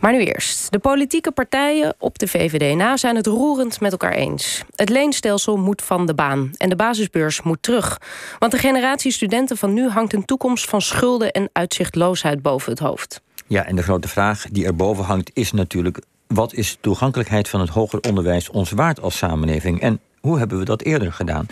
Maar nu eerst. De politieke partijen op de VVD na zijn het roerend met elkaar eens. Het leenstelsel moet van de baan en de basisbeurs moet terug. Want de generatie studenten van nu hangt een toekomst van schulden en uitzichtloosheid boven het hoofd. Ja, en de grote vraag die erboven hangt is natuurlijk... wat is de toegankelijkheid van het hoger onderwijs ons waard als samenleving? En hoe hebben we dat eerder gedaan?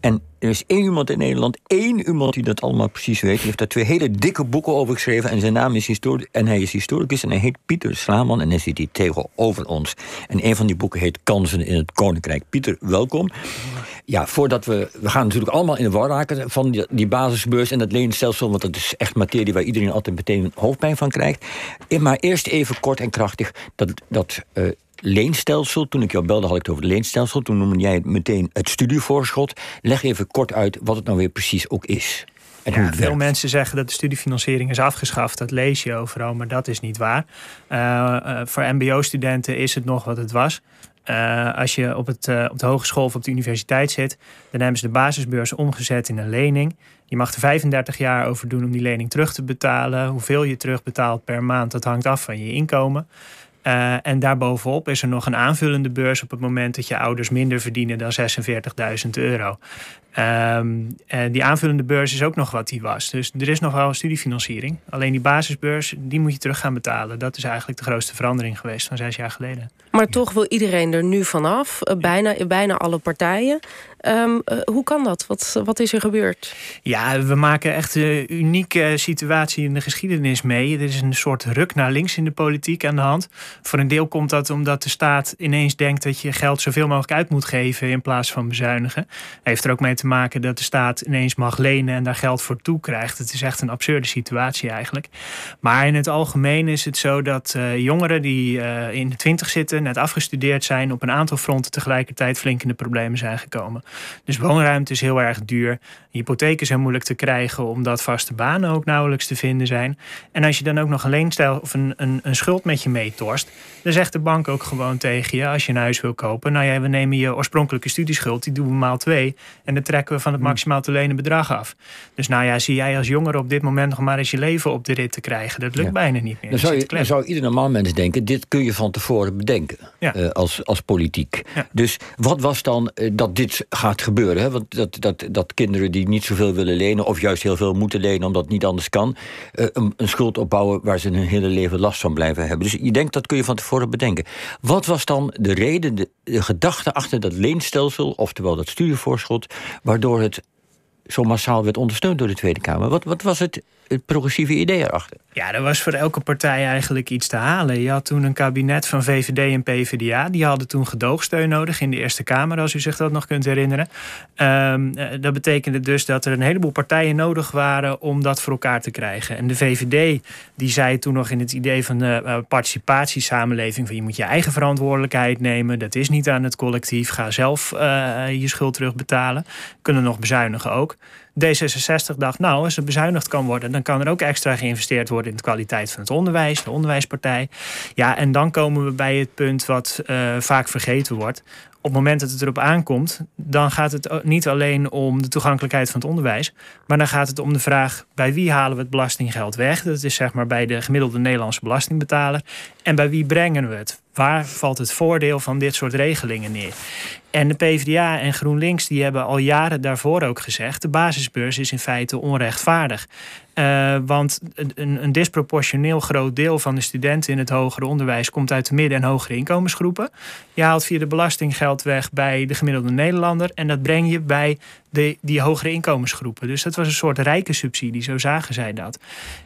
En er is één iemand in Nederland, één iemand die dat allemaal precies weet. Die heeft daar twee hele dikke boeken over geschreven. En zijn naam is historicus. En hij is historicus en hij heet Pieter Slaman. En hij zit hier tegenover ons. En een van die boeken heet Kansen in het Koninkrijk. Pieter, welkom. Ja, voordat we. We gaan natuurlijk allemaal in de war raken van die, die basisbeurs en dat leenstelsel. Want dat is echt materie waar iedereen altijd meteen hoofdpijn van krijgt. Maar eerst even kort en krachtig dat. dat uh, leenstelsel. Toen ik jou belde had ik het over het leenstelsel. Toen noemde jij het meteen het studievoorschot. Leg even kort uit wat het nou weer precies ook is. Ja, veel mensen zeggen dat de studiefinanciering is afgeschaft. Dat lees je overal, maar dat is niet waar. Uh, uh, voor MBO-studenten is het nog wat het was. Uh, als je op, het, op de hogeschool of op de universiteit zit, dan hebben ze de basisbeurs omgezet in een lening. Je mag er 35 jaar over doen om die lening terug te betalen. Hoeveel je terugbetaalt per maand, dat hangt af van je inkomen. Uh, en daarbovenop is er nog een aanvullende beurs op het moment dat je ouders minder verdienen dan 46.000 euro. Um, en die aanvullende beurs is ook nog wat die was. Dus er is nog wel een studiefinanciering. Alleen die basisbeurs, die moet je terug gaan betalen. Dat is eigenlijk de grootste verandering geweest van zes jaar geleden. Maar toch wil iedereen er nu vanaf. Eh, bijna, bijna alle partijen. Um, uh, hoe kan dat? Wat, wat is er gebeurd? Ja, we maken echt een unieke situatie in de geschiedenis mee. Er is een soort ruk naar links in de politiek aan de hand. Voor een deel komt dat omdat de staat ineens denkt dat je geld zoveel mogelijk uit moet geven in plaats van bezuinigen. Heeft er ook mee te maken dat de staat ineens mag lenen en daar geld voor toe krijgt. Het is echt een absurde situatie eigenlijk. Maar in het algemeen is het zo dat uh, jongeren die uh, in de twintig zitten, net afgestudeerd zijn, op een aantal fronten tegelijkertijd flink in de problemen zijn gekomen. Dus woonruimte is heel erg duur. Hypotheken zijn moeilijk te krijgen omdat vaste banen ook nauwelijks te vinden zijn. En als je dan ook nog een leenstel of een, een, een schuld met je meetorst, dan zegt de bank ook gewoon tegen je als je een huis wil kopen. Nou ja, we nemen je oorspronkelijke studieschuld, die doen we maal twee. En dan trekken we van het hmm. maximaal te lenen bedrag af. Dus nou ja, zie jij als jongere op dit moment nog maar eens je leven op de rit te krijgen. Dat lukt bijna niet meer. Dan zou, je, dan zou ieder normaal mens denken, dit kun je van tevoren bedenken. Ja. Uh, als, als politiek. Ja. Dus wat was dan uh, dat dit gaat gebeuren? Hè? Want dat, dat, dat kinderen die niet zoveel willen lenen, of juist heel veel moeten lenen omdat het niet anders kan, uh, een, een, schuld opbouwen waar ze hun hele leven last van blijven hebben. Dus je denkt dat je van tevoren bedenken. Wat was dan de reden, de, gedachte achter dat leenstelsel, oftewel dat studievoorschot, waardoor het zo massaal werd ondersteund door de Tweede Kamer? Wat, wat was het progressieve idee erachter? Ja, er was voor elke partij eigenlijk iets te halen. Je had toen een kabinet van VVD en PvdA. Die hadden toen gedoogsteun nodig in de Eerste Kamer, als u zich dat nog kunt herinneren. Um, dat betekende dus dat er een heleboel partijen nodig waren om dat voor elkaar te krijgen. En de VVD die zei toen nog in het idee van de uh, participatiesamenleving: van je moet je eigen verantwoordelijkheid nemen. Dat is niet aan het collectief. Ga zelf uh, je schuld terugbetalen. Kunnen nog bezuinigen ook. D66 dacht, nou, als er bezuinigd kan worden, dan kan er ook extra geïnvesteerd worden in de kwaliteit van het onderwijs, de onderwijspartij. Ja, en dan komen we bij het punt wat uh, vaak vergeten wordt op het moment dat het erop aankomt, dan gaat het niet alleen om de toegankelijkheid van het onderwijs, maar dan gaat het om de vraag bij wie halen we het belastinggeld weg? Dat is zeg maar bij de gemiddelde Nederlandse belastingbetaler. En bij wie brengen we het? Waar valt het voordeel van dit soort regelingen neer? En de PvdA en GroenLinks die hebben al jaren daarvoor ook gezegd: de basisbeurs is in feite onrechtvaardig. Uh, want een, een, disproportioneel groot deel van de studenten in het hoger onderwijs komt uit de midden- en hogere inkomensgroepen. Je haalt via de belastinggeld weg bij de gemiddelde Nederlander en dat breng je bij de, die hogere inkomensgroepen. Dus dat was een soort rijke subsidie, zo zagen zij dat.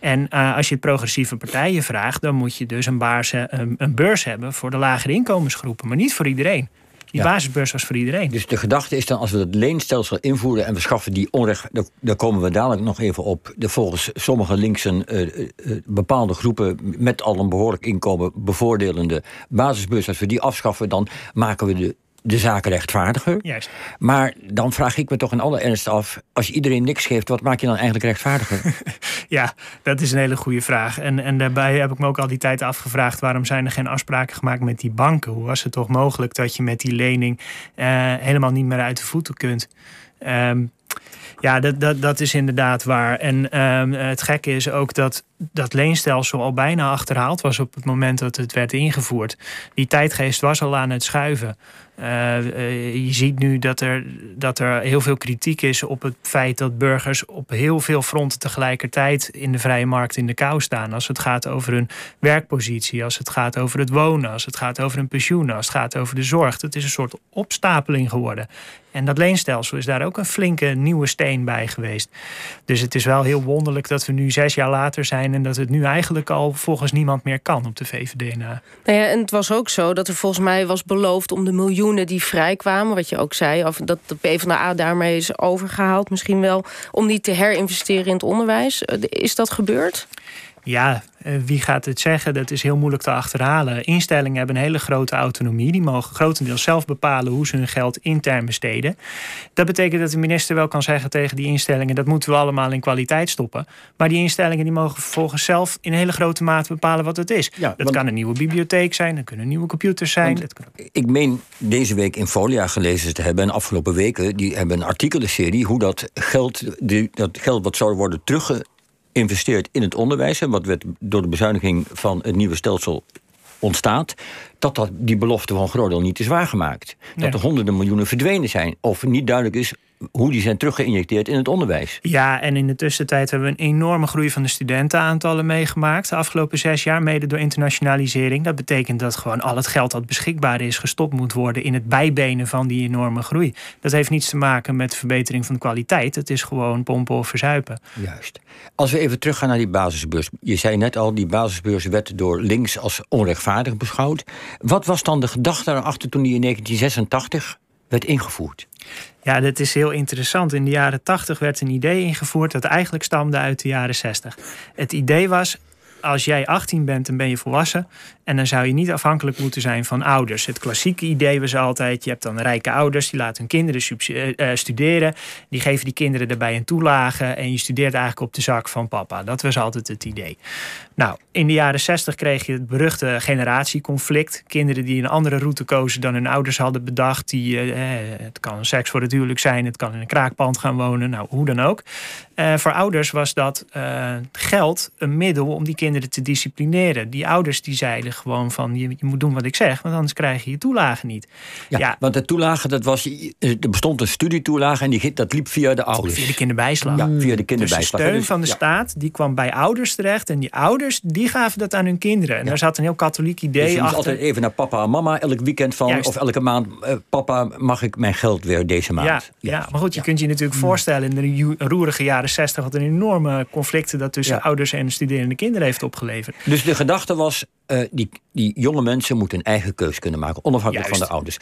En uh, als je het progressieve partijen vraagt, dan moet je dus een, baars, een, een beurs hebben voor de lagere inkomensgroepen, maar niet voor iedereen. Die basisbeurs was voor iedereen. Dus de gedachte is dan, als we het leenstelsel invoeren en we schaffen die onrecht, daar komen we dadelijk nog even op. De volgens sommige linksen uh, uh, bepaalde groepen met al een behoorlijk inkomen bevoordelende basisbeurs, als we die afschaffen, dan maken we de de zaken rechtvaardiger. Juist. Maar dan vraag ik me toch in alle ernst af... als je iedereen niks geeft, wat maak je dan eigenlijk rechtvaardiger? ja, dat is een hele goede vraag. En, en daarbij heb ik me ook al die tijd afgevraagd... waarom zijn er geen afspraken gemaakt met die banken? Hoe was het toch mogelijk dat je met die lening... Uh, helemaal niet meer uit de voeten kunt? Um, Ja, dat, dat, dat is inderdaad waar. En ehm, het gekke is ook dat dat leenstelsel al bijna achterhaald was op het moment dat het werd ingevoerd. Die tijdgeest was al aan het schuiven. Uh, je ziet nu dat er, dat er heel veel kritiek is op het feit dat burgers op heel veel fronten tegelijkertijd in de vrije markt in de kou staan. Als het gaat over hun werkpositie, als het gaat over het wonen, als het gaat over hun pensioen, als het gaat over de zorg. Het is een soort opstapeling geworden. En dat leenstelsel is daar ook een flinke nieuwe steen bij geweest. Dus het is wel heel wonderlijk dat we nu zes jaar later zijn en dat het nu eigenlijk al volgens niemand meer kan op de VVD na. Nou ja, en het was ook zo dat er volgens mij was beloofd om de die vrijkwamen, wat je ook zei, of dat de PvdA daarmee is overgehaald, misschien wel, om die te herinvesteren in het onderwijs. Is dat gebeurd? Ja, eh, wie gaat het zeggen? Dat is heel moeilijk te achterhalen. Instellingen hebben een hele grote autonomie. Die mogen grotendeels zelf bepalen hoe ze hun geld intern besteden. Dat betekent dat de minister wel kan zeggen tegen die instellingen: dat moeten we allemaal in kwaliteit stoppen. Maar die instellingen die mogen vervolgens zelf in hele grote mate bepalen wat het is. dat kan een nieuwe bibliotheek zijn, dat kunnen nieuwe computers zijn. Dat kan... Ik meen deze week in Folia gelezen te hebben en afgelopen weken die hebben een artikelenserie hoe dat geld, die, dat geld wat zou worden terugge investeert in het onderwijs, en wat werd door de bezuiniging van het nieuwe stelsel ontstaat, dat, dat die belofte van Grodel niet is waargemaakt. Dat er honderden miljoenen verdwenen zijn. Of niet duidelijk is hoe die zijn teruggeïnjecteerd in het onderwijs. Ja, en in de tussentijd hebben we een enorme groei van de studentenaantallen meegemaakt. De afgelopen zes jaar, mede door internationalisering. Dat betekent dat gewoon al het geld dat beschikbaar is gestopt moet worden in het bijbenen van die enorme groei. Dat heeft niets te maken met verbetering van de kwaliteit. Het is gewoon pompen of verzuipen. Juist. Als we even teruggaan naar die basisbeurs. Je zei net al, die basisbeurs werd door links als onrechtvaardig beschouwd. Wat was dan de gedachte daarachter toen die in 1986 werd ingevoerd? Ja, dat is heel interessant. In de jaren 80 werd een idee ingevoerd dat eigenlijk stamde uit de jaren 60. Het idee was: als jij 18 bent, dan ben je volwassen. En dan zou je niet afhankelijk moeten zijn van ouders. Het klassieke idee was altijd: je hebt dan rijke ouders die laten hun kinderen uh, studeren. Die geven die kinderen daarbij een toelage. En je studeert eigenlijk op de zak van papa. Dat was altijd het idee. Nou, in de jaren 60 kreeg je het beruchte generatieconflict. Kinderen die een andere route kozen dan hun ouders hadden bedacht. Die, uh, het kan seks voor het huwelijk zijn, het kan in een kraakpand gaan wonen, nou hoe dan ook. Voor ouders was dat geld een middel om die kinderen te disciplineren. Die ouders die zeiden gewoon van je, je, moet doen wat ik zeg, want anders krijg je je toelage niet. Ja, want de toelage, dat was, er bestond een studietoelage en die, dat liep via de ouders. Via de kinderbijslag. Ja, via de kinderbijslag. Dus de steun dus- van de staat, die kwam bij ouders terecht en die ouders, die gaven dat aan hun kinderen. En daar zat een heel katholiek idee dus je achter. altijd even naar papa en mama elk weekend van, of elke maand, uh, papa, mag ik mijn geld weer deze maand? Ja, ja. maar goed, je kunt je natuurlijk mm. voorstellen in de roerige jaren 60 wat een enorme conflicten dat tussen ouders en studerende kinderen heeft opgeleverd. Dus de gedachte was, uh, die, die jonge mensen moeten een eigen keus kunnen maken, onafhankelijk van de ouders.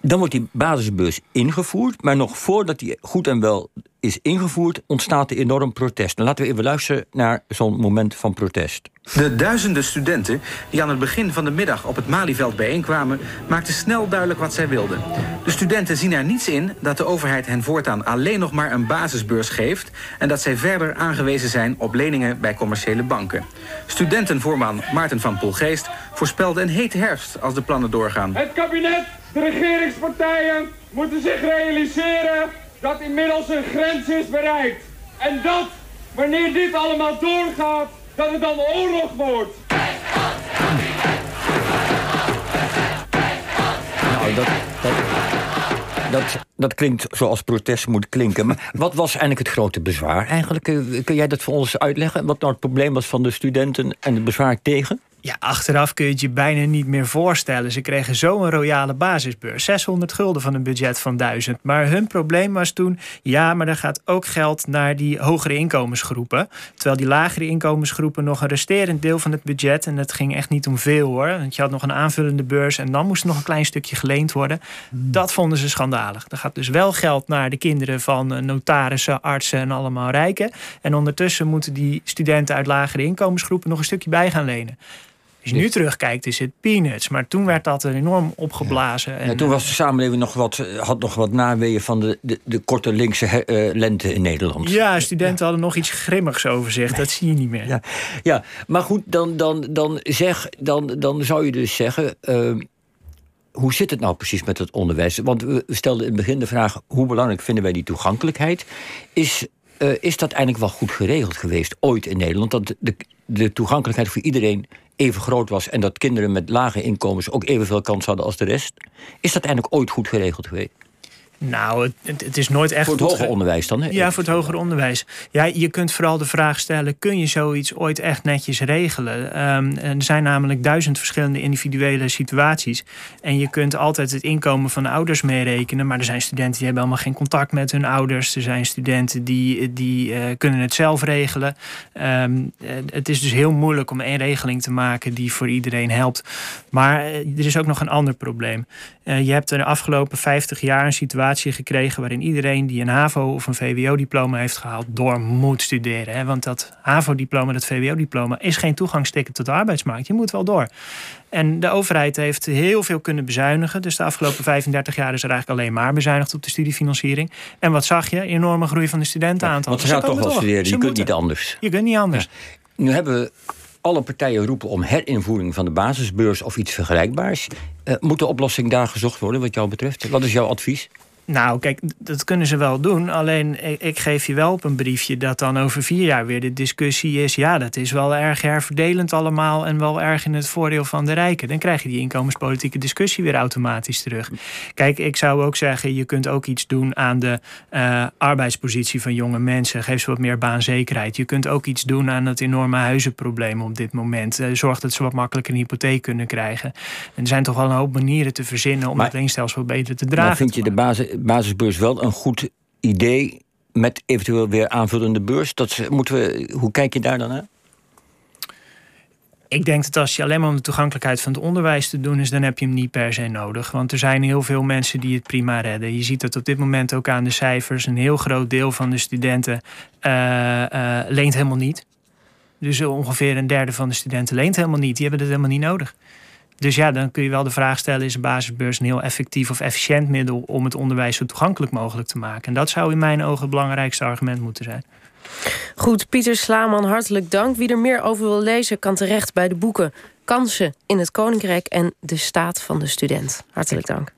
Dan wordt die basisbeurs ingevoerd, maar nog voordat die goed en wel is ingevoerd, ontstaat er enorm protest. Dan laten we even luisteren naar zo'n moment van protest. De duizenden studenten die aan het begin van de middag op het Malieveld bijeenkwamen, maakten snel duidelijk wat zij wilden. De studenten zien er niets in dat de overheid hen voortaan alleen nog maar een basisbeurs geeft en dat zij verder aangewezen zijn op leningen bij commerciële banken. Studentenvoorman Maarten van Poelgeest voorspelde een hete herfst als de plannen doorgaan. Het kabinet, de regeringspartijen moeten zich realiseren dat inmiddels een grens is bereikt. En dat, wanneer dit allemaal doorgaat, dat het dan oorlog wordt. Nou, dat, dat, dat, klinkt zoals protest moet klinken. Maar wat was eigenlijk het grote bezwaar eigenlijk? Kun jij dat voor ons uitleggen? Wat nou het probleem was van de studenten en het bezwaar tegen? Ja, achteraf kun je het je bijna niet meer voorstellen. Ze kregen zo'n royale basisbeurs. 600 gulden van een budget van 1000. Maar hun probleem was toen... ja, maar er gaat ook geld naar die hogere inkomensgroepen. Terwijl die lagere inkomensgroepen nog een resterend deel van het budget... en het ging echt niet om veel hoor. Want je had nog een aanvullende beurs... en dan moest er nog een klein stukje geleend worden. Dat vonden ze schandalig. Er gaat dus wel geld naar de kinderen van eh, notarissen, artsen en allemaal rijken. En ondertussen moeten die studenten uit lagere inkomensgroepen... nog een stukje bij gaan lenen. Als je nu terugkijkt, is het peanuts. Maar toen werd dat enorm opgeblazen. En, toen was de samenleving nog wat, had nog wat naweeën van de, de, de korte linkse uh, lente in Nederland. Ja, studenten hadden nog iets grimmigs over zich. Dat zie je niet meer. Ja, ja. maar goed, dan, dan, dan, zeg, dan, dan zou je dus zeggen... Uh, hoe zit het nou precies met het onderwijs? Want we stelden in het begin de vraag: hoe belangrijk vinden wij die toegankelijkheid? Is, uh, is dat eigenlijk wel goed geregeld geweest ooit in Nederland? Dat de, de toegankelijkheid voor iedereen even groot was en dat kinderen met lage inkomens ook evenveel kans hadden als de rest? Is dat eigenlijk ooit goed geregeld geweest? Nou, het, het, is nooit echt. Voor het hoger onderwijs dan? Hè? Ja, voor het hoger onderwijs. Ja, je kunt vooral de vraag stellen: kun je zoiets ooit echt netjes regelen? Um, er zijn namelijk duizend verschillende individuele situaties. En je kunt altijd het inkomen van de ouders meerekenen. Maar er zijn studenten die hebben helemaal geen contact met hun ouders. Er zijn studenten die, die uh, kunnen het zelf regelen. Um, het is dus heel moeilijk om één regeling te maken die voor iedereen helpt. Maar uh, er is ook nog een ander probleem. Uh, je hebt de afgelopen 50 jaar een situatie gekregen waarin iedereen die een HAVO of een VWO-diploma heeft gehaald, door moet studeren. Hè? Want dat HAVO-diploma, dat VWO-diploma, is geen toegangsticket tot de arbeidsmarkt. Je moet wel door. En de overheid heeft heel veel kunnen bezuinigen. Dus de afgelopen 35 jaar is er eigenlijk alleen maar bezuinigd op de studiefinanciering. En wat zag je? Enorme groei van de studentenaantal. Ja, want ze gaan toch wel studeren, je kunt niet anders. Je kunt niet anders. Nu hebben we alle partijen roepen om herinvoering van de basisbeurs of iets vergelijkbaars. Uh, moet de oplossing daar gezocht worden, wat jou betreft? Wat is jouw advies? Nou, kijk, dat kunnen ze wel doen. Alleen ik, geef je wel op een briefje dat dan over vier jaar weer de discussie is. Ja, dat is wel erg herverdelend allemaal en wel erg in het voordeel van de rijken. Dan krijg je die inkomenspolitieke discussie weer automatisch terug. Kijk, ik zou ook zeggen, je kunt ook iets doen aan de uh, arbeidspositie van jonge mensen. Geef ze wat meer baanzekerheid. Je kunt ook iets doen aan het enorme huizenprobleem op dit moment. Uh, zorg dat ze wat makkelijker een hypotheek kunnen krijgen. En er zijn toch wel een hoop manieren te verzinnen om maar, het leenstelsel beter te dragen. Maar vind je de basis basisbeurs wel een goed idee met eventueel weer aanvullende beurs? Dat moeten we, hoe kijk je daar dan naar? Ik denk dat als je alleen maar om de toegankelijkheid van het onderwijs te doen is, dan heb je hem niet per se nodig. Want er zijn heel veel mensen die het prima redden. Je ziet dat op dit moment ook aan de cijfers. Een heel groot deel van de studenten uh, uh, leent helemaal niet. Dus ongeveer een derde van de studenten leent helemaal niet. Die hebben het helemaal niet nodig. Dus ja, dan kun je wel de vraag stellen: is een basisbeurs een heel effectief of efficiënt middel om het onderwijs zo toegankelijk mogelijk te maken? En dat zou in mijn ogen het belangrijkste argument moeten zijn. Goed, Pieter Slaman, hartelijk dank. Wie er meer over wil lezen, kan terecht bij de boeken Kansen in het Koninkrijk en De Staat van de Student. Hartelijk dank.